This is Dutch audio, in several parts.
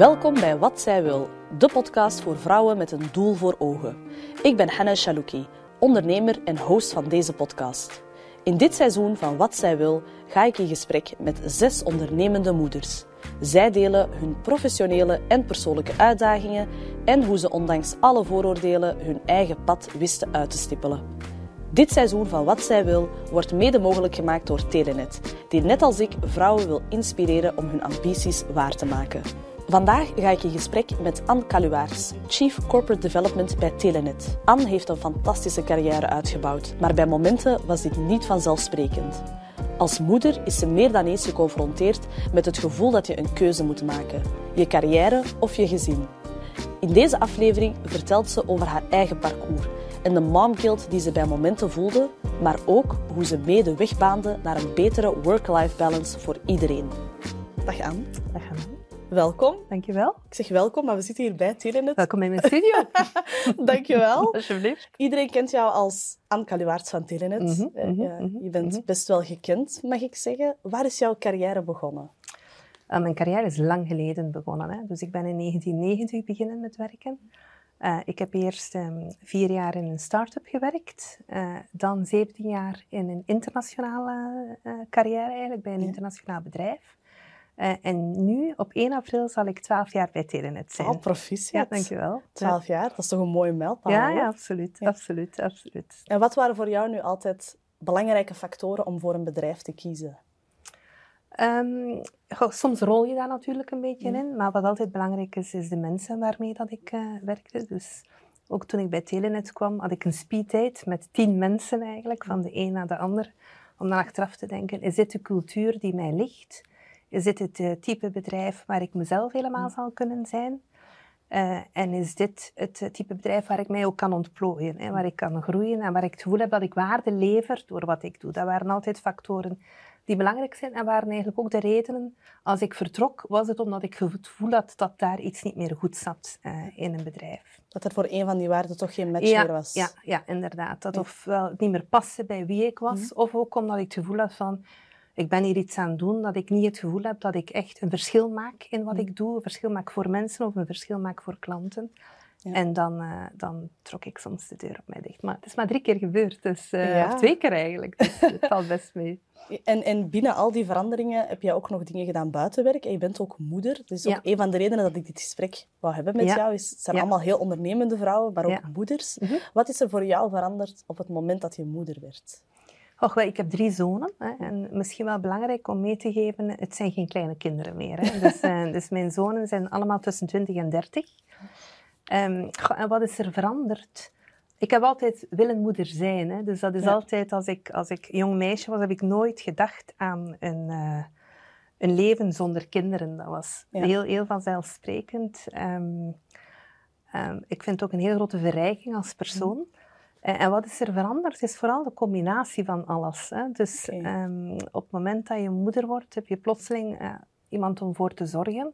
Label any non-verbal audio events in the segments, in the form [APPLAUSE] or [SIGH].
Welkom bij Wat Zij Wil, de podcast voor vrouwen met een doel voor ogen. Ik ben Hanna Chalouki, ondernemer en host van deze podcast. In dit seizoen van Wat Zij Wil ga ik in gesprek met zes ondernemende moeders. Zij delen hun professionele en persoonlijke uitdagingen en hoe ze ondanks alle vooroordelen hun eigen pad wisten uit te stippelen. Dit seizoen van Wat Zij Wil wordt mede mogelijk gemaakt door Telenet, die net als ik vrouwen wil inspireren om hun ambities waar te maken. Vandaag ga ik in gesprek met Anne Caluwaars, Chief Corporate Development bij Telenet. Anne heeft een fantastische carrière uitgebouwd, maar bij momenten was dit niet vanzelfsprekend. Als moeder is ze meer dan eens geconfronteerd met het gevoel dat je een keuze moet maken: je carrière of je gezin. In deze aflevering vertelt ze over haar eigen parcours en de momguilt die ze bij momenten voelde, maar ook hoe ze mede wegbaande naar een betere work-life balance voor iedereen. Dag Anne. Dag Anne. Welkom. Dankjewel. Ik zeg welkom, maar we zitten hier bij Telenet. Welkom in mijn studio. [LAUGHS] Dankjewel. Alsjeblieft. Iedereen kent jou als Anne Caluwaerts van Telenet. Mhm, Eh, mhm, ja, mhm, je bent best wel gekend, mag ik zeggen. Waar is jouw carrière begonnen? Uh, mijn carrière is lang geleden begonnen. Hè. Dus ik ben in 1990 beginnen met werken. Uh, ik heb eerst um, vier jaar in een start-up gewerkt. Uh, dan 17 jaar in een internationale uh, carrière eigenlijk, bij een Ja. internationaal bedrijf. Uh, en nu, op 1 april, zal ik 12 jaar bij Telenet zijn. Oh, proficiat. ja, dankjewel. 12 jaar, dat is toch een mooie mijlpaal? Ja, ja, absoluut, Ja. absoluut, absoluut. En wat waren voor jou nu altijd belangrijke factoren om voor een bedrijf te kiezen? Ehm, soms rol je daar natuurlijk een beetje Mhm. in, maar wat altijd belangrijk is, is de mensen waarmee dat ik eh, werkte. Dus ook toen ik bij Telenet kwam, had ik een speeddate met tien mensen eigenlijk, van de een naar de ander, om dan achteraf te denken, is dit de cultuur die mij ligt? Is dit het eh, type bedrijf waar ik mezelf helemaal Mhm. zal kunnen zijn? Eh, en is dit het eh, type bedrijf waar ik mij ook kan ontplooien, hè, waar ik kan groeien en waar ik het gevoel heb dat ik waarde lever door wat ik doe? Dat waren altijd factoren die belangrijk zijn en waren eigenlijk ook de redenen. Als ik vertrok, was het omdat ik het gevoel had dat daar iets niet meer goed zat in een bedrijf. Dat er voor een van die waarden toch geen match Ja, meer was. ja, ja, inderdaad. Dat ofwel het niet meer paste bij wie ik was, Mhm. of ook omdat ik het gevoel had van, ik ben hier iets aan het doen, dat ik niet het gevoel heb dat ik echt een verschil maak in wat Mhm. ik doe, een verschil maak voor mensen of een verschil maak voor klanten. Ja. En dan, eh, dan trok ik soms de deur op mij dicht. Maar het is maar drie keer gebeurd, dus, eh, Ja. of twee keer eigenlijk. Dus [LAUGHS] het valt best mee. En, en binnen al die veranderingen heb jij ook nog dingen gedaan buiten werk. En je bent ook moeder. Dus ook Ja. een van de redenen dat ik dit gesprek wou hebben met jou is, het zijn allemaal heel ondernemende vrouwen, maar ook moeders. Mhm. Wat is er voor jou veranderd op het moment dat je moeder werd? Och, wel, ik heb drie zonen. Hè, en misschien wel belangrijk om mee te geven, het zijn geen kleine kinderen meer. Hè. Dus, [LAUGHS] eh, dus mijn zonen zijn allemaal tussen 20 en 30. Ehm, goh, en wat is er veranderd? Ik heb altijd willen moeder zijn. Hè. Dus dat is Ja. altijd, als ik, als ik jong meisje was, heb ik nooit gedacht aan een, eh, een leven zonder kinderen. Dat was Ja. heel, heel vanzelfsprekend. Ehm, ehm, ik vind het ook een heel grote verrijking als persoon. Eh, En wat is er veranderd? Het is vooral de combinatie van alles. Hè. Dus ehm, op het moment dat je moeder wordt, heb je plotseling eh, iemand om voor te zorgen.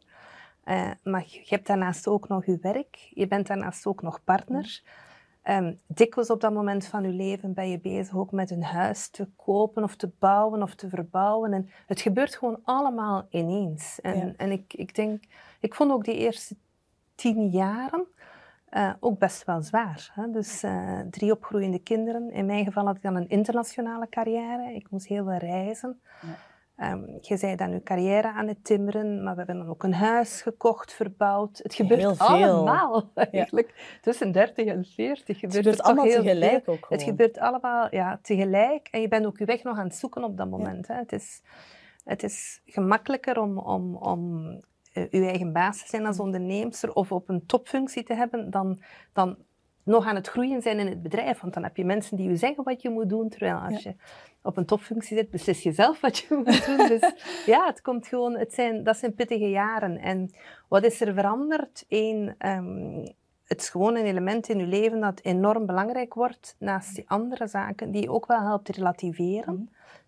Eh, maar je hebt daarnaast ook nog je werk. Je bent daarnaast ook nog partner. Dikwijls op dat moment van je leven ben je bezig ook met een huis te kopen of te bouwen of te verbouwen. En het gebeurt gewoon allemaal ineens. En, Ja. en ik, ik denk, ik vond ook die eerste tien jaren eh, ook best wel zwaar. Hè? Dus eh, drie opgroeiende kinderen. In mijn geval had ik dan een internationale carrière. Ik moest heel veel reizen. Ja. Ehm, je zei dan je carrière aan het timmeren, maar we hebben dan ook een huis gekocht, verbouwd. Het gebeurt Heel veel. allemaal [LAUGHS] eigenlijk. Tussen 30 en 40 Het gebeurt gebeurt er toch allemaal heel tegelijk veel. ook gewoon. Het gebeurt allemaal ja, tegelijk en je bent ook je weg nog aan het zoeken op dat moment. Hè. Het, is, het is gemakkelijker om, om, om eh, je eigen baas te zijn als onderneemster of op een topfunctie te hebben dan, dan nog aan het groeien zijn in het bedrijf. Want dan heb je mensen die je zeggen wat je moet doen, terwijl als je op een topfunctie zit, beslis je zelf wat je [LAUGHS] moet doen. Dus [LAUGHS] ja, het komt gewoon, het zijn, dat zijn pittige jaren. En wat is er veranderd? Eén, ehm, het is gewoon een element in je leven dat enorm belangrijk wordt, naast die andere zaken, die je ook wel helpt relativeren, Mhm.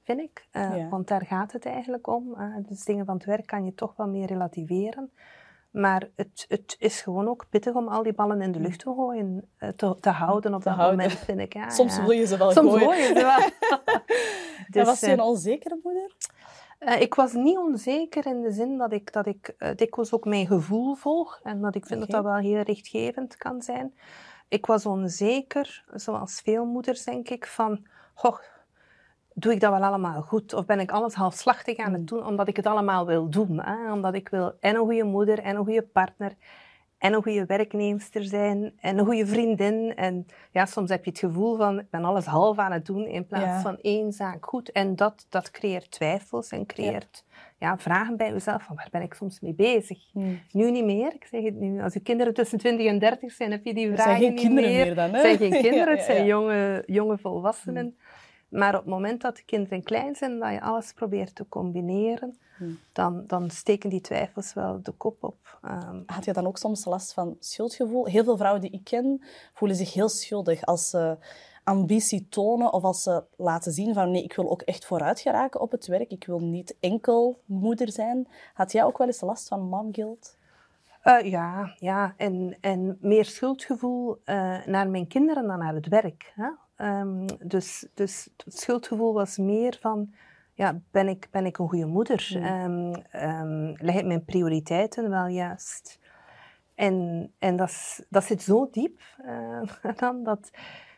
Vind ik. Eh, Ja. Want daar gaat het eigenlijk om. Eh, dus dingen van het werk kan je toch wel meer relativeren. Maar het, het is gewoon ook pittig om al die ballen in de lucht te gooien, eh, te, te houden op Te dat houden. moment, vind ik. Ja, [LAUGHS] Soms ja. wil je ze wel Soms gooien. gooi je ze wel. en [LAUGHS] [LAUGHS] Dus, was je een onzekere moeder? Uh, ik was niet onzeker in de zin dat ik, dat ik uh, dikwijls ook mijn gevoel volg en dat ik vind okay. dat dat wel heel richtgevend kan zijn. Ik was onzeker, zoals veel moeders denk ik, van goh, doe ik dat wel allemaal goed? Of ben ik alles halfslachtig aan het doen omdat ik het allemaal wil doen? Hè? Omdat ik wil en een goede moeder en een goede partner en een goede werknemster zijn en een goede vriendin. En ja, soms heb je het gevoel van, ik ben alles half aan het doen in plaats van één zaak goed. En dat, dat creëert twijfels en creëert ja. vragen bij jezelf van, waar ben ik soms mee bezig? Hmm. Nu niet meer, ik zeg het nu. Als je kinderen tussen 20 en 30 zijn, heb je die vragen zijn geen niet kinderen meer. meer dan, hè? Het zijn geen [LAUGHS] kinderen, het zijn jonge, jonge volwassenen. Hmm. Maar op het moment dat de kinderen klein zijn, dat je alles probeert te combineren, hmm. dan, dan steken die twijfels wel de kop op. Um, Had je dan ook soms last van schuldgevoel? Heel veel vrouwen die ik ken voelen zich heel schuldig als ze ambitie tonen of als ze laten zien van nee, ik wil ook echt vooruit geraken op het werk. Ik wil niet enkel moeder zijn. Had jij ook wel eens last van momguilt? Uh, ja, ja. En, en meer schuldgevoel uh, naar mijn kinderen dan naar het werk. Hè? Um, dus, dus het schuldgevoel was meer van, ja, ben ik, ben ik een goede moeder? Mm. Um, um, leg ik mijn prioriteiten wel juist? En, en dat, dat zit zo diep uh, [LAUGHS] dan, dat,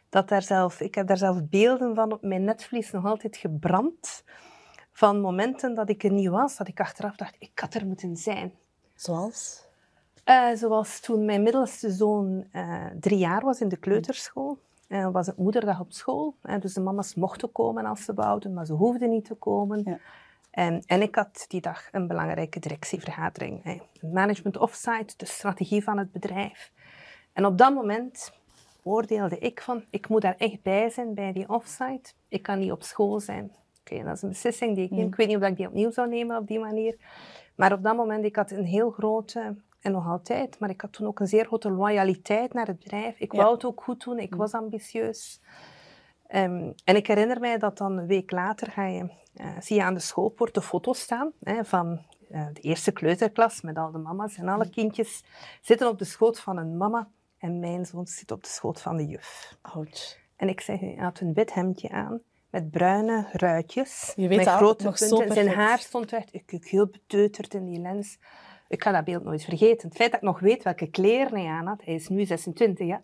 dat daar zelf, ik heb daar zelf beelden van op mijn netvlies nog altijd gebrand. Van momenten dat ik er niet was, dat ik achteraf dacht, ik had er moeten zijn. Zoals? Uh, zoals toen mijn middelste zoon uh, drie jaar was in de kleuterschool. Uh, was het moederdag op school. dus de mama's mochten komen als ze wouden, maar ze hoefden niet te komen. Ja. En, en, ik had die dag een belangrijke directievergadering. Een management offsite, de strategie van het bedrijf. En op dat moment oordeelde ik van, ik moet daar echt bij zijn bij die offsite. Ik kan niet op school zijn. Oké, dat is een beslissing die ik neem. Ik weet niet of ik die opnieuw zou nemen op die manier. Maar op dat moment, ik had een heel grote en nog altijd. Maar ik had toen ook een zeer grote loyaliteit naar het bedrijf. Ik wou het ook goed doen, ik mm. was ambitieus. Um, en ik herinner mij dat dan een week later ga je, uh, zie je aan de schoolpoort de foto's staan hè, van uh, de eerste kleuterklas met al de mama's. En alle mm. kindjes zitten op de schoot van een mama. En mijn zoon zit op de schoot van de juf. Ouch. En ik zeg, hij had een wit hemdje aan met bruine ruitjes. Je weet met grote punten. Zijn haar stond echt ik, ik, heel beteuterd in die lens. Ik ga dat beeld nooit vergeten. Het feit dat ik nog weet welke kleren hij aan had, hij is nu 26, ja,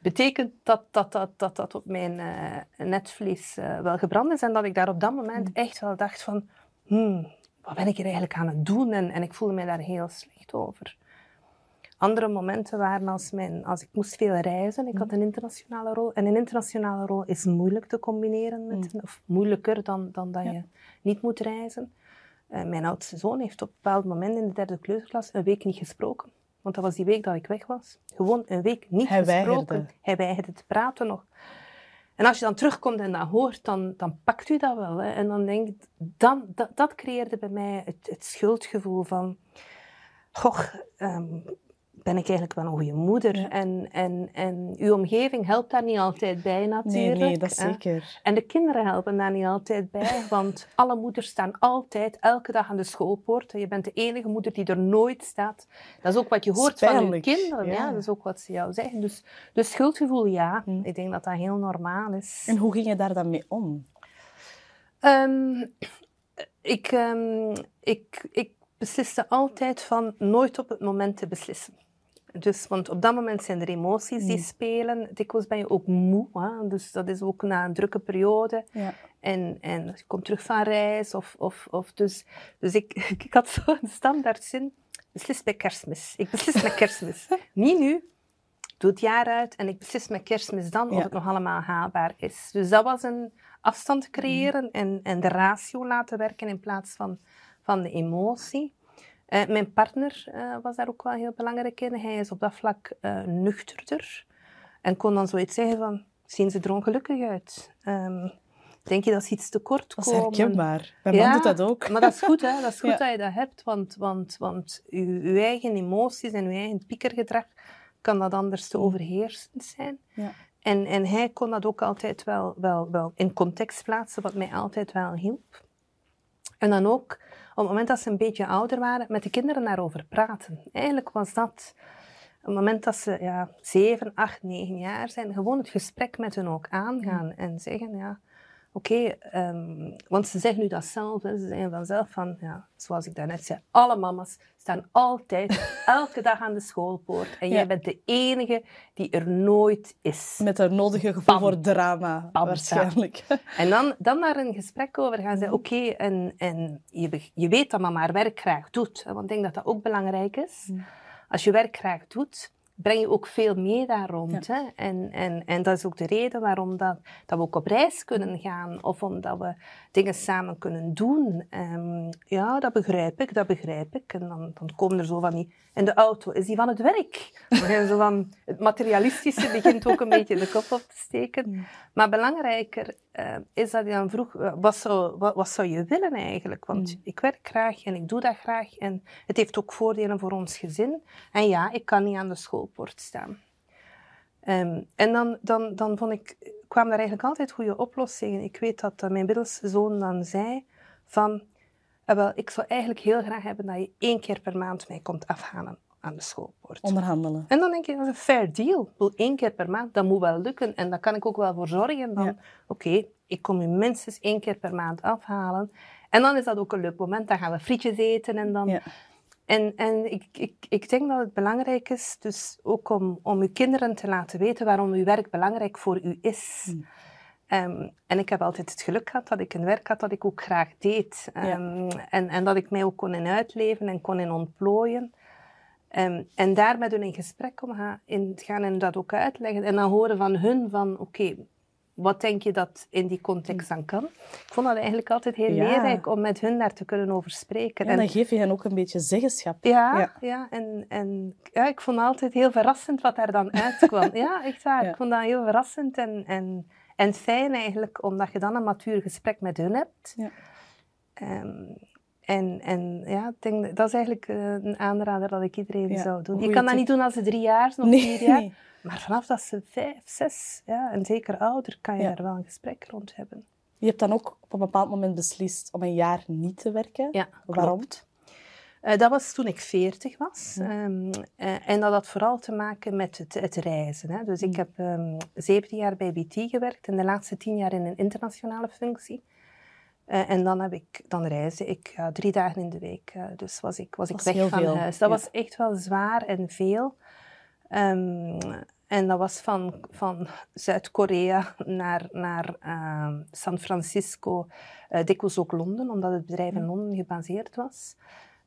betekent dat dat, dat, dat, dat op mijn uh, netvlies uh, wel gebrand is. En dat ik daar op dat moment mm. echt wel dacht van, hmm, wat ben ik hier eigenlijk aan het doen? En, en ik voelde mij daar heel slecht over. Andere momenten waren als, mijn, als ik moest veel reizen. Ik had mm. een internationale rol. En een internationale rol is moeilijk te combineren met, of moeilijker dan, dan dat ja. je niet moet reizen. Uh, mijn oudste zoon heeft op een bepaald moment in de derde kleuterklas een week niet gesproken. Want dat was die week dat ik weg was. Gewoon een week niet Hij gesproken. Weigerde. Hij weigerde te praten nog. En als je dan terugkomt en dat hoort, dan, dan pakt u dat wel. Hè. En dan denk ik, dan, dat, dat creëerde bij mij het, het schuldgevoel van... Goh, um, ben ik eigenlijk wel een goede moeder. Ja. En, en, en uw omgeving helpt daar niet altijd bij natuurlijk. Nee, nee dat zeker. En de kinderen helpen daar niet altijd bij, [LAUGHS] want alle moeders staan altijd, elke dag aan de schoolpoort. Je bent de enige moeder die er nooit staat. Dat is ook wat je hoort Spijnlijk. van je kinderen. Ja. ja. dat is ook wat ze jou zeggen. Dus, dus schuldgevoel, ja. Hm. Ik denk dat dat heel normaal is. En hoe ging je daar dan mee om? Um, ik, um, ik, ik besliste altijd van nooit op het moment te beslissen. Dus, want op dat moment zijn er emoties die mm. spelen. Dikwijls ben je ook moe. Hè? Dus dat is ook na een drukke periode. Ja. En, en je komt terug van reis. Of, of, of dus dus ik, [LAUGHS] ik had zo'n standaard zin. Beslis bij kerstmis. Ik beslis met kerstmis. [LAUGHS] Niet nu. Doe het jaar uit. En ik beslis met kerstmis dan ja. of het nog allemaal haalbaar is. Dus dat was een afstand creëren. Mm. En, en de ratio laten werken in plaats van, van de emotie. Uh, mijn partner uh, was daar ook wel heel belangrijk in. Hij is op dat vlak uh, nuchterder. En kon dan zoiets zeggen van, zien ze er ongelukkig uit? Um, denk je dat ze iets tekort komen? Dat is herkenbaar. Mijn ja, man doet dat ook. Maar dat is goed, hè? Dat is [LAUGHS] goed ja. dat je dat hebt. Want, want, want je, eigen emoties en je eigen piekergedrag kan dat anders te overheersend zijn. Ja. En, en hij kon dat ook altijd wel, wel, wel in context plaatsen, wat mij altijd wel hielp. En dan ook op het moment dat ze een beetje ouder waren, met de kinderen daarover praten. Eigenlijk was dat, op het moment dat ze ja, 7, 8, 9 jaar zijn, gewoon het gesprek met hen ook aangaan en zeggen, ja, oké, ehm, want ze zeggen nu dat zelf, hè, ze zeggen vanzelf van, ja, zoals ik daarnet zei, alle mama's staan altijd, [LAUGHS] elke dag aan de schoolpoort. En jij bent de enige die er nooit is. Met haar nodige gevoel voor drama, waarschijnlijk. En dan, dan daar een gesprek over gaan zeggen, oké, en, en je, je weet dat mama haar werk graag doet. Hè, want ik denk dat dat ook belangrijk is. Mm. Als je werk graag doet, breng je ook veel mee daar rond. Hè? En, en, en dat is ook de reden waarom dat, dat we ook op reis kunnen gaan of omdat we dingen samen kunnen doen. Um, ja, dat begrijp ik, dat begrijp ik. En dan, dan komen er zo van die... En de auto, is die van het werk? Zo van... Het materialistische begint ook een [LAUGHS] beetje de kop op te steken. Maar belangrijker uh, is dat je dan vroeg, uh, wat, zou, wat, wat, zou je willen eigenlijk? Want mm. ik werk graag en ik doe dat graag. En het heeft ook voordelen voor ons gezin. En ja, ik kan niet aan de schoolpoort staan. Um, en dan, dan, dan vond ik, kwamen er eigenlijk altijd goede oplossingen. Ik weet dat uh, mijn middelste zoon dan zei van... Uh, wel, ik zou eigenlijk heel graag hebben dat je één keer per maand mij komt afhalen aan de schoolpoort. Onderhandelen. En dan denk je, dat is een fair deal. Ik één keer per maand, dat moet wel lukken. En daar kan ik ook wel voor zorgen. Dan, oké, ik kom je minstens één keer per maand afhalen. En dan is dat ook een leuk moment. Dan gaan we frietjes eten en dan... Ja. En, en ik, ik, ik denk dat het belangrijk is, dus ook om, om uw kinderen te laten weten waarom uw werk belangrijk voor u is. Hmm. Ehm, en ik heb altijd het geluk gehad dat ik een werk had dat ik ook graag deed. Um, en, en dat ik mij ook kon in uitleven en kon in ontplooien. Um, en daar met hun in gesprek om gaan, in gaan en dat ook uitleggen. En dan horen van hun van, oké, wat denk je dat in die context dan kan? Ik vond dat eigenlijk altijd heel leerrijk om met hun daar te kunnen over spreken. en dan geef je hen ook een beetje zeggenschap. Ja, ja. ja en, en ja, ik vond altijd heel verrassend wat daar dan uitkwam. [LAUGHS] ja, echt waar. Ik vond dat heel verrassend en, en, en fijn eigenlijk, omdat je dan een matuur gesprek met hun hebt. Ja. Um, en, en ja, denk, dat is eigenlijk eh, een aanrader dat ik iedereen zou doen. Je kan dat niet doen als ze drie jaar of vier jaar. [LAUGHS] Maar vanaf dat ze vijf, zes, ja, en zeker ouder, kan je ja. daar wel een gesprek rond hebben. Je hebt dan ook op een bepaald moment beslist om een jaar niet te werken. Ja, Waarom? Uh, dat was toen ik veertig was. Um, uh, en dat had vooral te maken met het, het reizen. Hè. Dus ik heb um, 17 jaar bij BT gewerkt en de laatste tien jaar in een internationale functie. Uh, en dan, heb ik, dan reisde ik uh, drie dagen in de week. Uh, dus was ik, was ik weg van veel. huis. Dat ja. was echt wel zwaar en veel. Um, en dat was van, van Zuid-Korea naar, naar uh, San Francisco, dikwijls ook Londen, omdat het bedrijf in Londen gebaseerd was.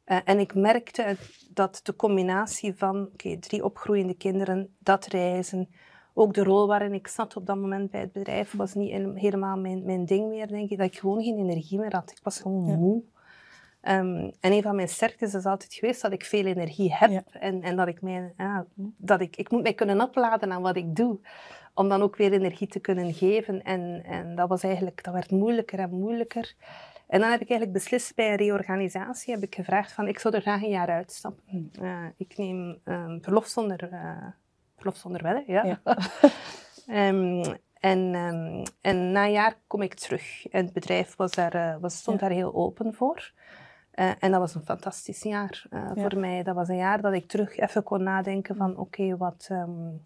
En ik merkte dat de combinatie van okay, drie opgroeiende kinderen, dat reizen, ook de rol waarin ik zat op dat moment bij het bedrijf was niet helemaal mijn, mijn ding meer, denk ik. Dat ik gewoon geen energie meer had. Ik was gewoon moe. Um, en een van mijn sterktes is altijd geweest dat ik veel energie heb. En, en dat ik mij, ja, dat ik, ik moet mij kunnen opladen aan wat ik doe. Om dan ook weer energie te kunnen geven. En, en dat was eigenlijk, dat werd moeilijker en moeilijker. En dan heb ik eigenlijk beslist bij een reorganisatie, heb ik gevraagd van, ik zou er graag een jaar uitstappen. Uh, ik neem um, verlof zonder... Uh, verlof zonder wedden, ja. ja. um, [LAUGHS] en, um, en na een jaar kom ik terug. En het bedrijf was daar, uh, was, stond ja. daar heel open voor. Uh, en dat was een fantastisch jaar uh, ja. voor mij. Dat was een jaar dat ik terug even kon nadenken van oké, okay, wat, um,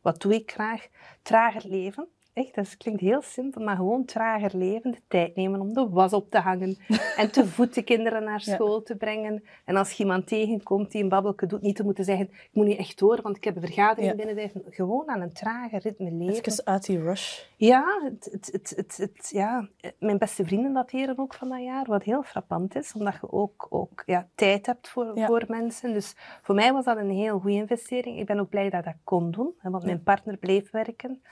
wat doe ik graag? Trager leven. Echt, dat klinkt heel simpel, maar gewoon trager leven. De tijd nemen om de was op te hangen. [LAUGHS] en te voet de kinderen naar school ja. te brengen. En als je iemand tegenkomt die een babbelke doet, niet te moeten zeggen, ik moet nu echt door, want ik heb een vergadering ja. binnen. Gewoon aan een trager ritme leven. Even uit die rush. Ja, het, het, het, het, ja, mijn beste vrienden dateren ook van dat jaar, wat heel frappant is, omdat je ook, ook ja, tijd hebt voor, ja. voor mensen. Dus voor mij was dat een heel goede investering. Ik ben ook blij dat ik dat kon doen, want mijn partner bleef werken.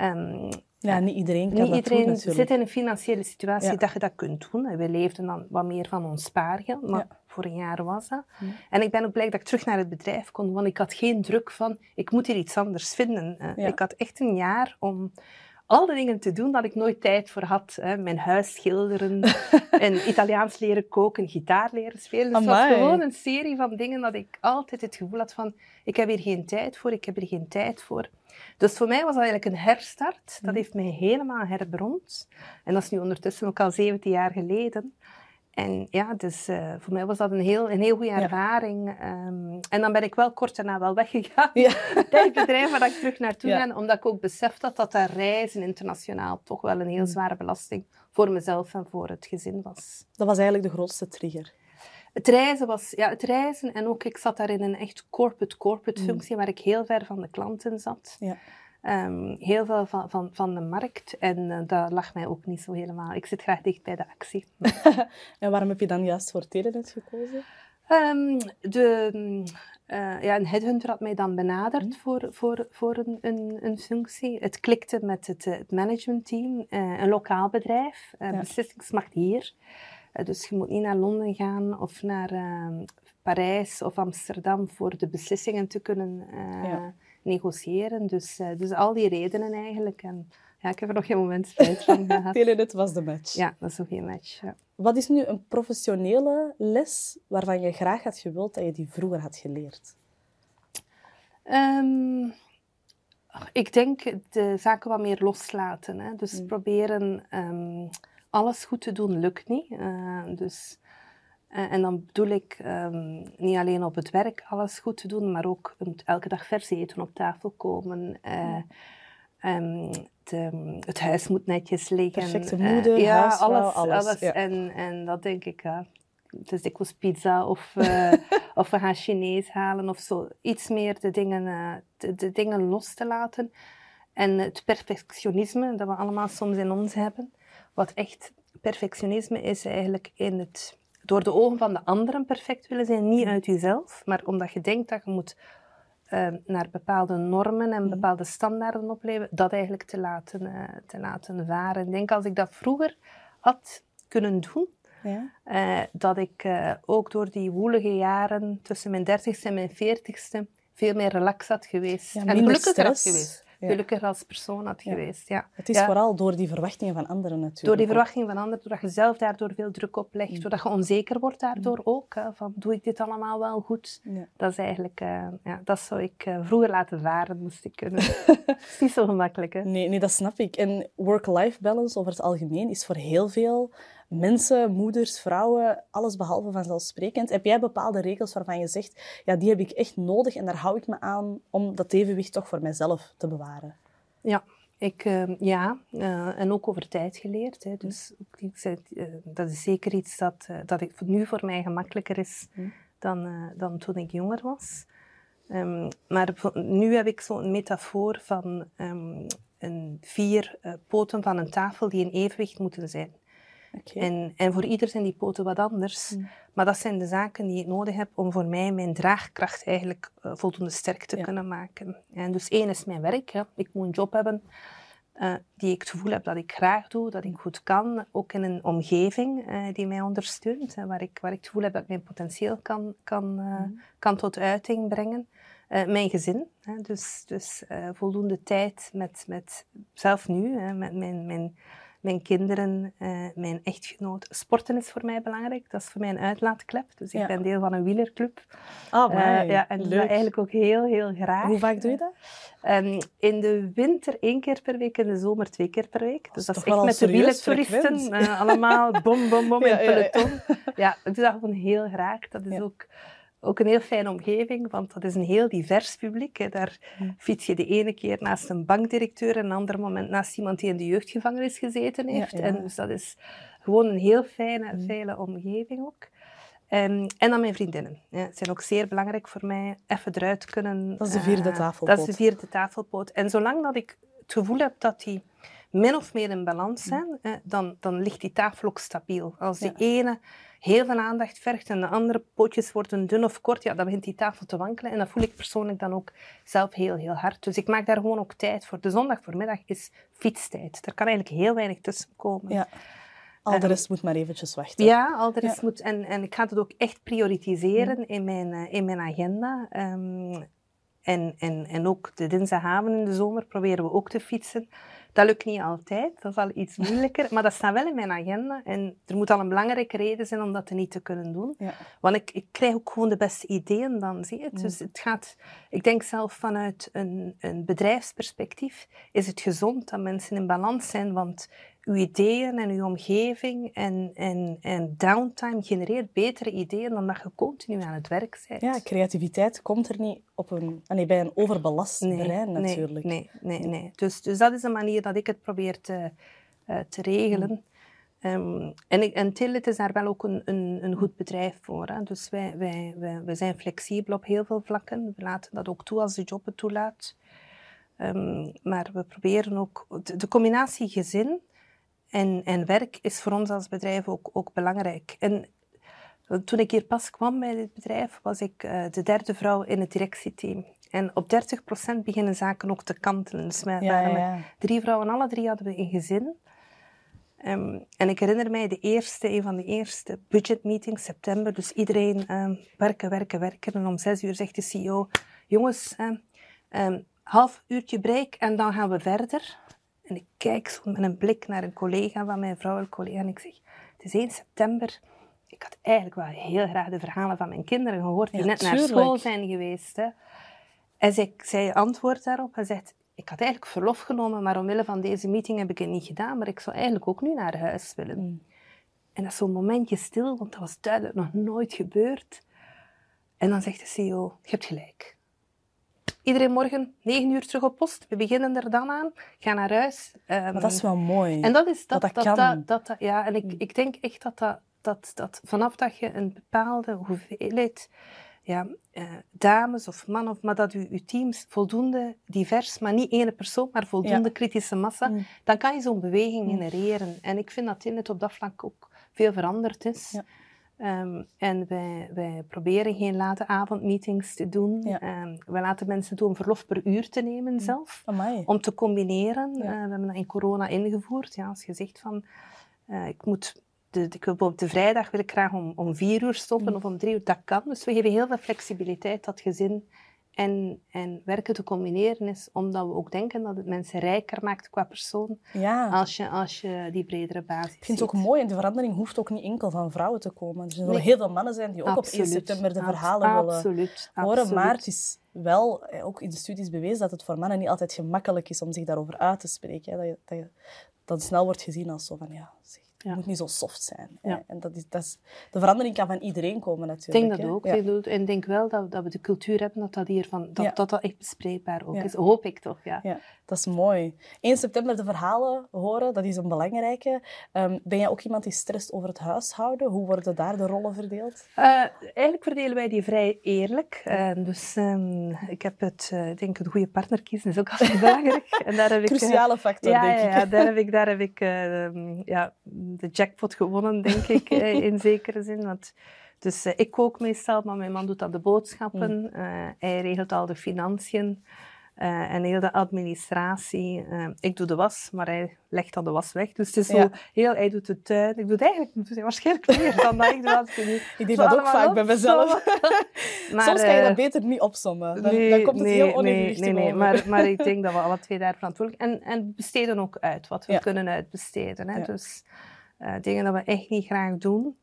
Um, ja, niet iedereen kan niet dat iedereen doen, zit in een financiële situatie ja. dat je dat kunt doen. We leefden dan wat meer van ons spaargeld, maar ja. voor een jaar was dat. Ja. En ik ben ook blij dat ik terug naar het bedrijf kon, want ik had geen druk van, ik moet hier iets anders vinden. Ik had echt een jaar om al de dingen te doen dat ik nooit tijd voor had. Hè. Mijn huis schilderen, [LAUGHS] en Italiaans leren koken, gitaar leren spelen. Dus het was gewoon een serie van dingen dat ik altijd het gevoel had van, ik heb hier geen tijd voor, ik heb er geen tijd voor. Dus voor mij was dat eigenlijk een herstart. Dat heeft mij helemaal herbrond. En dat is nu ondertussen ook al 17 jaar geleden. En ja, dus uh, voor mij was dat een heel, een heel goede ervaring. Um, en dan ben ik wel kort daarna wel weggegaan ja. [LAUGHS] bij het bedrijf waar ik terug naartoe ja. ga. Omdat ik ook besef dat dat reizen internationaal toch wel een heel mm. zware belasting voor mezelf en voor het gezin was. Dat was eigenlijk de grootste trigger. Het reizen was, ja, het reizen en ook ik zat daar in een echt corporate-corporate mm. functie waar ik heel ver van de klanten zat. Ja. Um, heel veel van, van, van de markt en uh, dat lag mij ook niet zo helemaal. Ik zit graag dicht bij de actie. [LAUGHS] en waarom heb je dan juist voor Telenet gekozen? Um, de, uh, ja, een headhunter had mij dan benaderd mm. voor, voor, voor een, een, een, functie. Het klikte met het, het managementteam, uh, een lokaal bedrijf, uh, ja. beslissingsmacht hier. dus je moet niet naar Londen gaan of naar ehm, Parijs of Amsterdam voor de beslissingen te kunnen ja negociëren. Dus, uh, dus al die redenen eigenlijk. En ja, ik heb er nog geen moment spijt van [LAUGHS] gehad. Telenet was de match. Ja, dat is ook geen match. Ja. Wat is nu een professionele les waarvan je graag had gewild dat je die vroeger had geleerd? Um, ik denk de zaken wat meer loslaten. Hè? Dus mm. proberen um, alles goed te doen lukt niet. Uh, dus en dan bedoel ik um, niet alleen op het werk alles goed te doen, maar ook elke dag vers eten op tafel komen. Uh, um, de, het huis moet netjes liggen. Perfecte moeder, uh, ja, alles. alles, alles. Ja. En, en dat denk ik, ja. Het is dikwijls pizza of, [LAUGHS] of we gaan Chinees halen of zo. Iets meer de dingen, de, de dingen los te laten. En het perfectionisme dat we allemaal soms in ons hebben. Wat echt perfectionisme is eigenlijk in het door de ogen van de anderen perfect willen zijn, niet uit jezelf, maar omdat je denkt dat je moet uh, naar bepaalde normen en mhm. bepaalde standaarden opleven, dat eigenlijk te laten, uh, te laten varen. Ik denk als ik dat vroeger had kunnen doen, ja. uh, dat ik ook door die woelige jaren tussen mijn dertigste en mijn veertigste veel meer relax had geweest. Ja, en gelukkiger had geweest gelukkiger als persoon had geweest. Ja. Het is vooral door die verwachtingen van anderen natuurlijk. Door die verwachtingen van anderen, doordat je zelf daardoor veel druk op legt, mm. doordat je onzeker wordt daardoor mm. ook. Hè, van, doe ik dit allemaal wel goed? Dat is eigenlijk, uh, ja, dat zou ik uh, vroeger laten varen, moest ik kunnen. [LAUGHS] Het is niet zo gemakkelijk. Hè? Nee, nee, dat snap ik. En work-life balance over het algemeen is voor heel veel mensen, moeders, vrouwen, alles behalve vanzelfsprekend. Heb jij bepaalde regels waarvan je zegt, ja, die heb ik echt nodig en daar hou ik me aan om dat evenwicht toch voor mijzelf te bewaren? Ja, ik, uh, ja, uh, en ook over tijd geleerd. Hè. Dus ik zei, uh, dat is zeker iets dat, uh, dat ik, nu voor mij gemakkelijker is mm. dan, dan toen ik jonger was. Um, maar nu heb ik zo'n metafoor van um, een vier poten van een tafel die in evenwicht moeten zijn. En, en voor ieder zijn die poten wat anders. Hmm. Maar dat zijn de zaken die ik nodig heb om voor mij mijn draagkracht eigenlijk uh, voldoende sterk te kunnen maken. En dus één is mijn werk. Hè. Ik moet een job hebben uh, die ik het gevoel heb dat ik graag doe, dat ik goed kan. Ook in een omgeving uh, die mij ondersteunt. Hè, waar, ik, waar ik het gevoel heb dat ik mijn potentieel kan, kan, mm. kan tot uiting brengen. mijn gezin, hè, dus, dus voldoende tijd met, met zelf nu, hè, met mijn, mijn mijn kinderen, uh, mijn echtgenoot. Sporten is voor mij belangrijk. Dat is voor mij een uitlaatklep. Dus ik ben deel van een wielerclub. Ah, uh, ja, en doe dat eigenlijk ook heel, heel graag. Hoe vaak doe je dat? Um, in de winter één keer per week, in de zomer twee keer per week. Dus dat is, echt met de wielertoeristen. Uh, allemaal bom, bom, bom [LAUGHS] in peloton. Ja. ik doe dat gewoon heel graag. Dat is ook ook een heel fijne omgeving, want dat is een heel divers publiek. Hè. Daar fiets je de ene keer naast een bankdirecteur en een ander moment naast iemand die in de jeugdgevangenis gezeten heeft. En dus dat is gewoon een heel fijne, fijne omgeving ook. En, en dan mijn vriendinnen. Ja, het zijn ook zeer belangrijk voor mij. Even eruit kunnen... Dat is de vierde tafelpoot. dat is de vierde tafelpoot. En zolang dat ik het gevoel heb dat die min of meer in balans zijn, dan, dan ligt die tafel ook stabiel. Als die ene heel veel aandacht vergt en de andere pootjes worden dun of kort, ja, dan begint die tafel te wankelen. En dat voel ik persoonlijk dan ook zelf heel, heel hard. Dus ik maak daar gewoon ook tijd voor. De zondag voormiddag is fietstijd. Er kan eigenlijk heel weinig tussen komen. Ja. Al de rest moet maar eventjes wachten. Ja, al de rest moet. En, en ik ga het ook echt prioritiseren in, mijn, eh, in mijn agenda. Um, en, en, en ook de dinsdagavond in de zomer proberen we ook te fietsen. Dat lukt niet altijd, dat is al iets [LAUGHS] moeilijker, maar dat staat wel in mijn agenda. En er moet al een belangrijke reden zijn om dat niet te kunnen doen. Ja. Want ik, ik krijg ook gewoon de beste ideeën dan, zie je. Dus het gaat, ik denk zelf vanuit een, een bedrijfsperspectief is het gezond dat mensen in balans zijn, want uw ideeën en uw omgeving en, en, en downtime genereert betere ideeën dan dat je continu aan het werk bent. Ja, creativiteit komt er niet op een, nee, bij een overbelast brein natuurlijk. Nee, nee, nee. Dus, dus dat is de manier dat ik het probeer te, uh, te regelen. Mm. Um, en, en Tillit is daar wel ook een, een, een goed bedrijf voor. Hè. Dus wij, wij, wij, wij, zijn flexibel op heel veel vlakken. We laten dat ook toe als de job het toelaat. Um, maar we proberen ook... De, de, combinatie gezin en, en werk is voor ons als bedrijf ook, ook belangrijk. En toen ik hier pas kwam bij dit bedrijf, was ik uh, de derde vrouw in het directieteam. En op 30% beginnen zaken ook te kantelen. Dus wij ja, waren ja, drie vrouwen, alle drie hadden we een gezin. Um, en ik herinner mij de eerste, een van de eerste budgetmeetings, september. Dus iedereen um, werken, werken, werken. En om zes uur zegt de CEO, jongens, um, half uurtje break en dan gaan we verder. En ik kijk zo met een blik naar een collega van mijn vrouwelijke collega en ik zeg, het is 1 september. Ik had eigenlijk wel heel graag de verhalen van mijn kinderen gehoord, die net naar school zijn geweest. Hè. En zij, zij antwoordt daarop en zegt, ik had eigenlijk verlof genomen, maar omwille van deze meeting heb ik het niet gedaan. Maar ik zou eigenlijk ook nu naar huis willen. Mm. En dat is zo'n momentje stil, want dat was duidelijk nog nooit gebeurd. En dan zegt de CEO, je hebt gelijk. Iedereen morgen, negen uur terug op post. We beginnen er dan aan. Ga naar huis. Um, maar dat is wel mooi. En dat is dat, dat, dat, kan. dat, dat ja, en ik, ik denk echt dat, dat, dat, dat vanaf dat je een bepaalde hoeveelheid ja, uh, dames of mannen, of, maar dat uw, uw teams voldoende divers, maar niet ene persoon, maar voldoende kritische massa, mm. dan kan je zo'n beweging mm. genereren. En ik vind dat in het op dat vlak ook veel veranderd is. Ja. Um, en wij, wij proberen geen late avondmeetings te doen. Ja. Um, wij laten mensen doen verlof per uur te nemen mm. zelf. Om te combineren. Ja. Uh, we hebben dat in corona ingevoerd. Ja, als je zegt van, uh, ik moet de, op de vrijdag wil ik graag om, om vier uur stoppen mm. of om drie uur. Dat kan. Dus we geven heel veel flexibiliteit dat gezin en, en werken te combineren is, omdat we ook denken dat het mensen rijker maakt qua persoon, ja. als, je, als je die bredere basis Ik vind het ook mooi, en de verandering hoeft ook niet enkel van vrouwen te komen. Er zullen heel veel mannen zijn die ook op 1 september de verhalen absoluut, willen horen, maar het is wel, eh, ook in de studies bewezen, dat het voor mannen niet altijd gemakkelijk is om zich daarover uit te spreken. Dat, je, dat, je, dat snel wordt gezien als zo van, ja, zeg, het moet niet zo soft zijn. Ja. En dat is, dat is, de verandering kan van iedereen komen natuurlijk. Ik denk dat ook. En ik denk wel dat, dat we de cultuur hebben dat dat hiervan, dat, dat, dat echt bespreekbaar ook is. Hoop ik toch, ja. Dat is mooi. 1 september de verhalen horen, dat is een belangrijke. Um, ben jij ook iemand die stresst over het huishouden? Hoe worden daar de rollen verdeeld? Uh, eigenlijk verdelen wij die vrij eerlijk. Uh, dus um, ik heb het, uh, ik denk, een goede partner kiezen is ook [LAUGHS] altijd belangrijk. en daar heb ik, Cruciale factor, ja, denk ik. Ja, daar [LAUGHS] heb ik, daar heb ik ehm, ja, de jackpot gewonnen, denk ik, [LAUGHS] in zekere zin. Want, dus ik kook meestal, maar mijn man doet dan de boodschappen. Mm. hij regelt al de financiën. Uh, en heel de administratie. Uh, ik doe de was, maar hij legt dan de was weg. Dus het is zo heel, hij doet de tuin. Ik doe het eigenlijk doet hij waarschijnlijk meer dan dat ik doe. Ik, ik doe dat ook vaak bij mezelf. [LAUGHS] [LAUGHS] maar, Soms kan je dat eh, beter niet opsommen. Dan, nee, dan komt het nee, heel onevenwichtig Nee, nee, nee. Maar, maar ik [LAUGHS] denk dat we alle twee daar verantwoordelijk zijn. En, en besteden ook uit, wat we ja. kunnen uitbesteden. Hè. Dus uh, dingen dat we echt niet graag doen.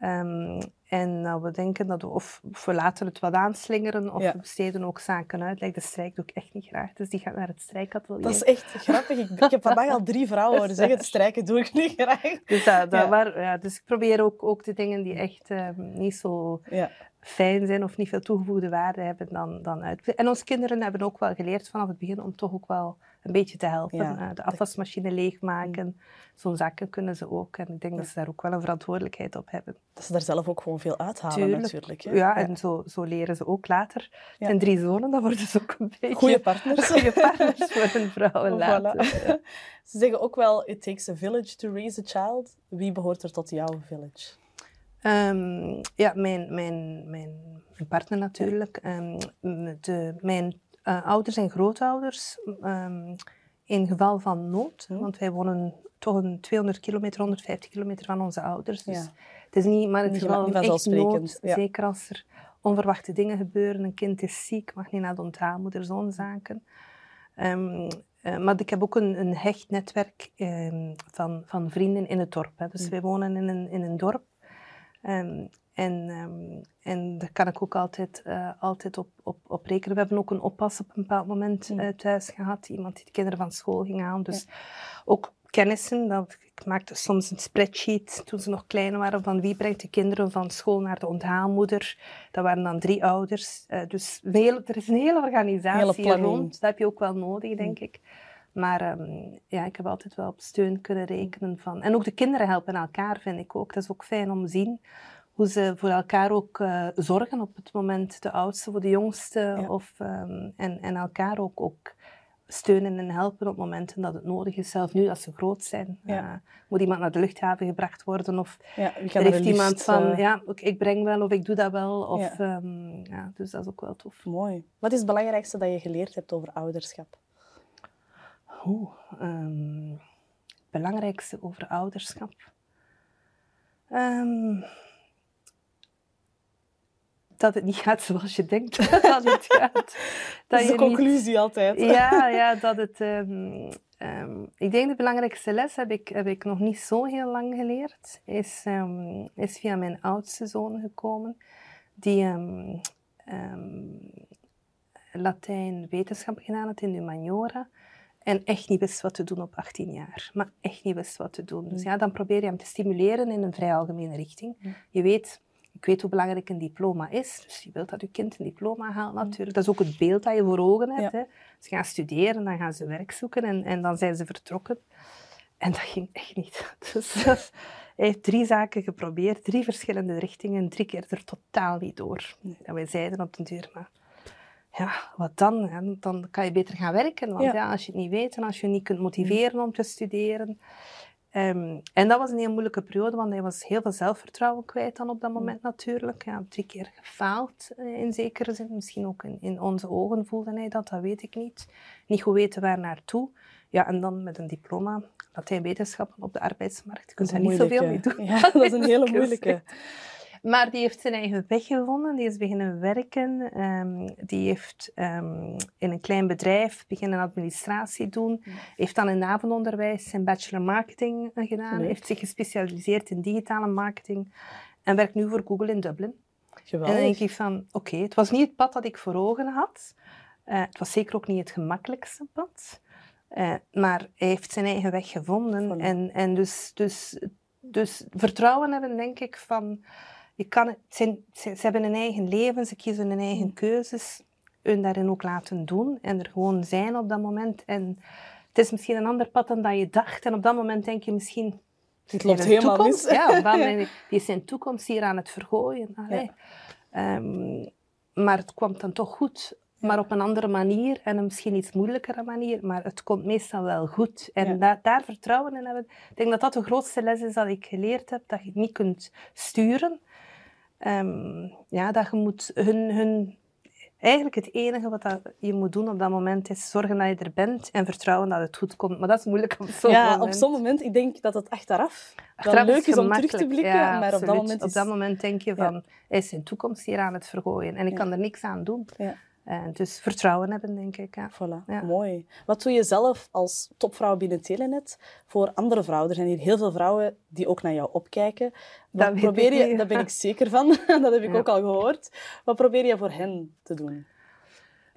Um, en nou, we denken dat we, of, we laten het wat aanslingeren, of we besteden ook zaken uit. Like de strijk doe ik echt niet graag, dus die gaat naar het strijkatelier. Dat is echt grappig. Ik, ik heb vandaag al drie vrouwen horen zeggen, het strijken doe ik niet graag. Dus, dat, dat ja. Waar, ja, dus ik probeer ook, ook de dingen die echt uh, niet zo ja. Fijn zijn of niet veel toegevoegde waarde hebben, dan, dan uit. En onze kinderen hebben ook wel geleerd vanaf het begin om toch ook wel een beetje te helpen. Ja, uh, de afwasmachine leegmaken. Mm. Zo'n zaken kunnen ze ook. En ik denk ja. dat ze daar ook wel een verantwoordelijkheid op hebben. Dat ze daar zelf ook gewoon veel uithalen Tuurlijk. natuurlijk. Hè? Ja, en zo, zo leren ze ook later. Ja. En drie zonen, dan worden ze ook een beetje... Goeie partners. [LAUGHS] Goeie partners voor een vrouw en later. Voilà. [LAUGHS] Ze zeggen ook wel, it takes a village to raise a child. Wie behoort er tot jouw village? Um, ja, mijn, mijn, mijn, partner natuurlijk. Um, de, mijn uh, ouders en grootouders um, in geval van nood. Hm. Want wij wonen toch een 200 kilometer, 150 kilometer van onze ouders. Dus ja. het is niet, maar het is wel echt nood. Ja. Zeker als er onverwachte dingen gebeuren. Een kind is ziek, mag niet naar de onthaalmoeder, zo'n zaken. Um, uh, maar ik heb ook een, een hecht netwerk um, van, van vrienden in het dorp. Hè. Dus hm. wij wonen in een, in een dorp. Um, en, um, en daar kan ik ook altijd, uh, altijd op, op, op rekenen. We hebben ook een oppas op een bepaald moment uh, thuis gehad. Iemand die de kinderen van school ging halen. Dus ja. ook kennissen. Dat, ik maakte soms een spreadsheet toen ze nog klein waren van wie brengt de kinderen van school naar de onthaalmoeder. Dat waren dan drie ouders. Uh, dus heel, er is een hele organisatie hele rond. Dat heb je ook wel nodig, denk mm. ik. Maar um, ja, ik heb altijd wel op steun kunnen rekenen. Van. En ook de kinderen helpen elkaar, vind ik ook. Dat is ook fijn om te zien hoe ze voor elkaar ook uh, zorgen op het moment. De oudste voor de jongste. Of, um, en, en elkaar ook, ook steunen en helpen op momenten dat het nodig is. Zelf nu dat ze groot zijn. Ja. Uh, moet iemand naar de luchthaven gebracht worden? Of ja, er heeft iemand van, uh... ja, ik breng wel of ik doe dat wel. Of, ja. Um, ja, dus dat is ook wel tof. Mooi. Wat is het belangrijkste dat je geleerd hebt over ouderschap? Oeh, um, belangrijkste over ouderschap? Um, dat het niet gaat zoals je denkt [LAUGHS] dat het gaat. Dat, [LAUGHS] dat is de conclusie altijd. [LAUGHS] Ja, ja, dat het... Um, um, ik denk de belangrijkste les heb ik, heb ik nog niet zo heel lang geleerd. Is, um, is via mijn oudste zoon gekomen. Die Latijn wetenschap gedaan had in de humaniora. En echt niet wist wat te doen op 18 jaar. Maar echt niet wist wat te doen. Dus mm. ja, dan probeer je hem te stimuleren in een vrij algemene richting. Mm. Je weet ik weet hoe belangrijk een diploma is. Dus je wilt dat je kind een diploma haalt mm. natuurlijk. Dat is ook het beeld dat je voor ogen hebt. Hè. Ze gaan studeren, dan gaan ze werk zoeken en, en dan zijn ze vertrokken. En dat ging echt niet. [LAUGHS] Dus [LAUGHS] hij heeft drie zaken geprobeerd, drie verschillende richtingen, drie keer er totaal niet door. Dat wij zeiden op de deur, maar ja, wat dan? Dan kan je beter gaan werken. Want ja. als je het niet weet en als je niet kunt motiveren om te studeren, Um, en dat was een heel moeilijke periode, want hij was heel veel zelfvertrouwen kwijt dan op dat moment natuurlijk. Ja, drie keer gefaald uh, in zekere zin. Misschien ook in, in, onze ogen voelde hij dat, dat weet ik niet. Niet goed weten waar naartoe. Ja, en dan met een diploma, Latijn-wetenschappen op de arbeidsmarkt. Je kunt daar niet zoveel mee doen. Ja, [LAUGHS] dat is een [LAUGHS] hele moeilijke. Maar die heeft zijn eigen weg gevonden. Die is beginnen werken. Um, die heeft um, in een klein bedrijf beginnen administratie doen. Heeft dan in avondonderwijs zijn bachelor marketing gedaan. Heeft zich gespecialiseerd in digitale marketing. En werkt nu voor Google in Dublin. Geweldig. En dan denk ik van, oké, het was niet het pad dat ik voor ogen had. Uh, het was zeker ook niet het gemakkelijkste pad. Uh, maar hij heeft zijn eigen weg gevonden. En, en dus, dus, dus vertrouwen hebben, denk ik, van je kan het, ze, ze, hebben een eigen leven, ze kiezen hun eigen mm. keuzes, hun daarin ook laten doen en er gewoon zijn op dat moment. En het is misschien een ander pad dan dat je dacht. En op dat moment denk je misschien... Het loopt helemaal toekomst, mis. Ja, dan [LAUGHS] ja. die is zijn toekomst hier aan het vergooien. Ja. Um, maar het kwam dan toch goed maar op een andere manier en een misschien iets moeilijkere manier, maar het komt meestal wel goed. En daar vertrouwen in hebben. Ik denk dat dat de grootste les is dat ik geleerd heb, dat je het niet kunt sturen, Um, ja, dat je moet hun, hun... Eigenlijk het enige wat dat je moet doen op dat moment is zorgen dat je er bent en vertrouwen dat het goed komt. Maar dat is moeilijk op zo'n ja, moment. op zo'n moment, ik denk dat het achteraf, achteraf leuk is, om terug te blikken. Ja, maar op dat, moment is... op dat moment denk je van, hij is zijn toekomst hier aan het vergooien en ik kan er niks aan doen. Uh, dus vertrouwen hebben, denk ik. Ja. Voilà, ja. mooi. Wat doe je zelf als topvrouw binnen Telenet voor andere vrouwen? Er zijn hier heel veel vrouwen die ook naar jou opkijken. Wat dat probeer je, daar ben ik zeker van. [LAUGHS] dat heb ik ook al gehoord. Wat probeer je voor hen te doen?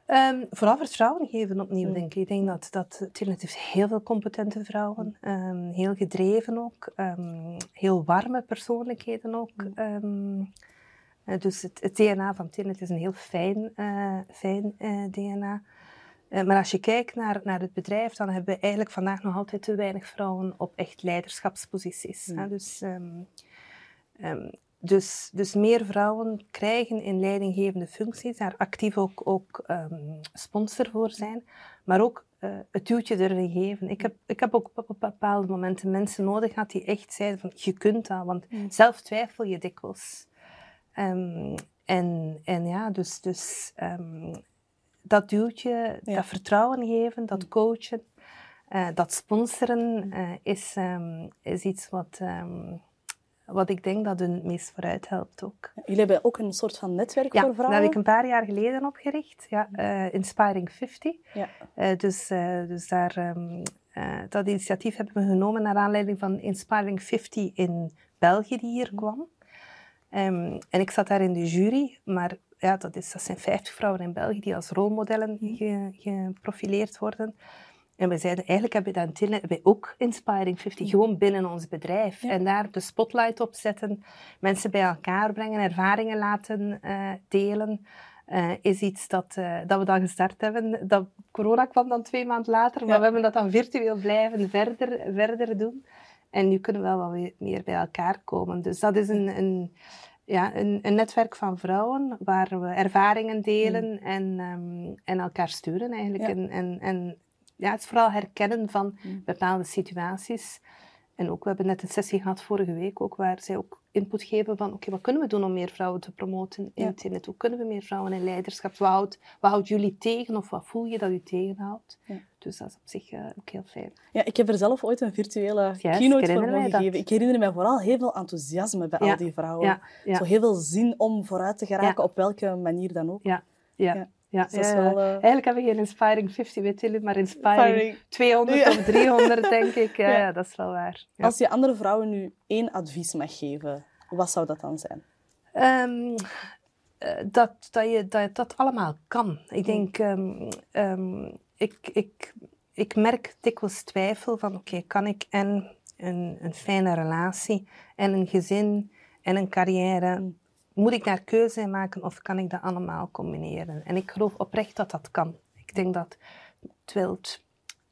Um, vooral vertrouwen geven opnieuw, mm. denk ik. Ik denk dat, dat Telenet heeft heel veel competente vrouwen. Um, heel gedreven ook. Um, heel warme persoonlijkheden ook. Mm. Eh, dus het, het, DNA van Tinnet is een heel fijn, uh, fijn uh, DNA. maar als je kijkt naar, naar het bedrijf, dan hebben we eigenlijk vandaag nog altijd te weinig vrouwen op echt leiderschapsposities. Mm. Dus, um, um, dus, dus meer vrouwen krijgen in leidinggevende functies, daar actief ook, ook um, sponsor voor zijn, maar ook uh, het duwtje durven geven. Ik heb, ik heb ook op bepaalde momenten mensen nodig gehad die echt zeiden van je kunt dat, want mm. zelf twijfel je dikwijls. Um, en, en ja, dus, dus um, dat duwtje, ja. dat vertrouwen geven, dat coachen, uh, dat sponsoren uh, is, um, is iets wat, wat ik denk dat hun het meest vooruit helpt ook. Jullie hebben ook een soort van netwerk ja, voor vrouwen? dat heb ik een paar jaar geleden opgericht. Ja, uh, Inspiring 50. Ja. dus, dus daar, dat initiatief hebben we genomen naar aanleiding van Inspiring 50 in België die hier kwam. Um, en ik zat daar in de jury, maar ja, dat, is, dat zijn 50 vrouwen in België die als rolmodellen ge, geprofileerd worden. En we zeiden, eigenlijk hebben we dat in Tillen wij ook Inspiring 50, gewoon binnen ons bedrijf. Ja. En daar de spotlight op zetten, mensen bij elkaar brengen, ervaringen laten eh, delen. eh, is iets dat, eh, dat we dan gestart hebben. Dat, corona kwam dan twee maanden later, maar Ja. we hebben dat dan virtueel blijven verder, verder doen. En nu kunnen we wel wat weer meer bij elkaar komen. Dus dat is een, een, ja, een, een netwerk van vrouwen waar we ervaringen delen en, ehm, en elkaar sturen eigenlijk. Ja. En, en, en ja, het is vooral herkennen van Mm. bepaalde situaties. En ook, we hebben net een sessie gehad vorige week, ook, waar zij ook input geven van oké, wat kunnen we doen om meer vrouwen te promoten in Ja. internet? Hoe kunnen we meer vrouwen in leiderschap? Wat houdt, wat houdt jullie tegen of wat voel je dat u tegenhoudt? Ja. Dus dat is op zich eh, ook heel fijn. Ja, ik heb er zelf ooit een virtuele keynote voor mogen geven. Ik herinner me vooral heel veel enthousiasme bij Ja, al die vrouwen. Zo heel veel zin om vooruit te geraken, op welke manier dan ook. ja, ja. Ja. Dus dat is ja, wel, eh, Eigenlijk hebben we geen Inspiring 50, weet jullie, maar Inspiring Inspiring. 200 Ja. of 300, denk ik. Ja, Ja. dat is wel waar. Als je andere vrouwen nu één advies mag geven, wat zou dat dan zijn? Ehm, eh, dat, dat je dat, dat allemaal kan. Ik Mm. denk, ehm, ehm, ik, ik, ik merk dikwijls twijfel van, oké, kan ik en een, een fijne relatie en een gezin en een carrière, Mm. Moet ik daar keuze in maken of kan ik dat allemaal combineren? En ik geloof oprecht dat dat kan. Ik denk dat het wilt,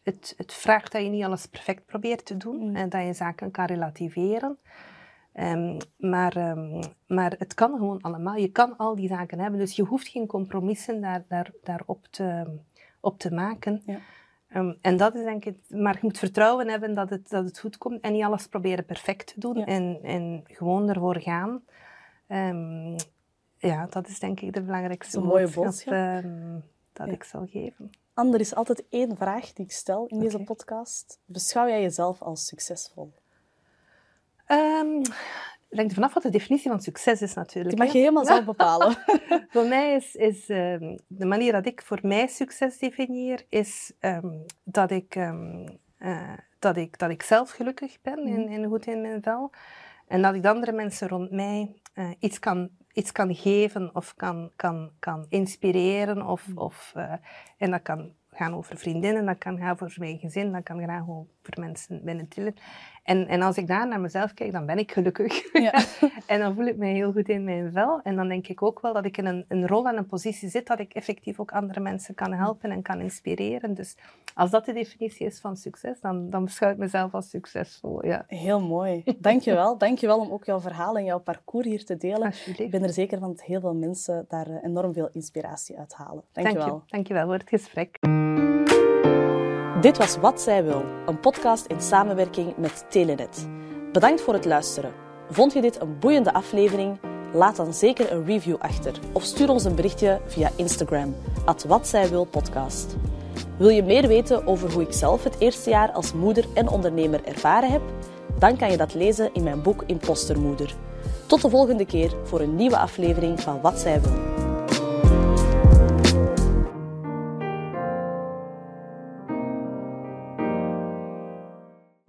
het, het vraagt dat je niet alles perfect probeert te doen Mm. en dat je zaken kan relativeren. Ehm, maar, ehm, maar het kan gewoon allemaal. Je kan al die zaken hebben, dus je hoeft geen compromissen daar, daar, daarop te, op te maken. Ja. Ehm, en dat is denk ik, maar je moet vertrouwen hebben dat het, dat het goed komt en niet alles proberen perfect te doen Ja. en, en gewoon ervoor gaan. Ehm, ja, dat is denk ik de belangrijkste boodschap, ehm, dat Ja. ik zal geven. Anne, er is altijd één vraag die ik stel in deze podcast. Beschouw jij jezelf als succesvol? Het hangt er vanaf wat de definitie van succes is natuurlijk. Die mag je helemaal zelf bepalen. [LAUGHS] Voor mij is, is ehm, de manier dat ik voor mij succes definieer, is dat, ik, eh, dat, ik, dat ik zelf gelukkig ben en, en goed in mijn vel. En dat ik de andere mensen rond mij eh, iets, kan, iets kan geven of kan, kan, kan inspireren. Of, of, eh, en dat kan gaan over vriendinnen, dat kan gaan over mijn gezin, dat kan gaan over mensen binnen Tillen. En, en als ik daar naar mezelf kijk, dan ben ik gelukkig. Ja. [LAUGHS] En dan voel ik me heel goed in mijn vel. En dan denk ik ook wel dat ik in een, een rol en een positie zit dat ik effectief ook andere mensen kan helpen en kan inspireren. Dus als dat de definitie is van succes, dan, dan beschouw ik mezelf als succesvol. Ja. Heel mooi. Dankjewel. [LAUGHS] Dankjewel om ook jouw verhaal en jouw parcours hier te delen. Ik ben er zeker van dat heel veel mensen daar eh, enorm veel inspiratie uit halen. Dank Dankjewel. je. Dankjewel voor het gesprek. Dit was Wat Zij Wil, een podcast in samenwerking met Telenet. Bedankt voor het luisteren. Vond je dit een boeiende aflevering? Laat dan zeker een review achter of stuur ons een berichtje via Instagram, at Wat Zij Wil podcast. Wil je meer weten over hoe ik zelf het eerste jaar als moeder en ondernemer ervaren heb? Dan kan je dat lezen in mijn boek Impostermoeder. Tot de volgende keer voor een nieuwe aflevering van Wat Zij Wil.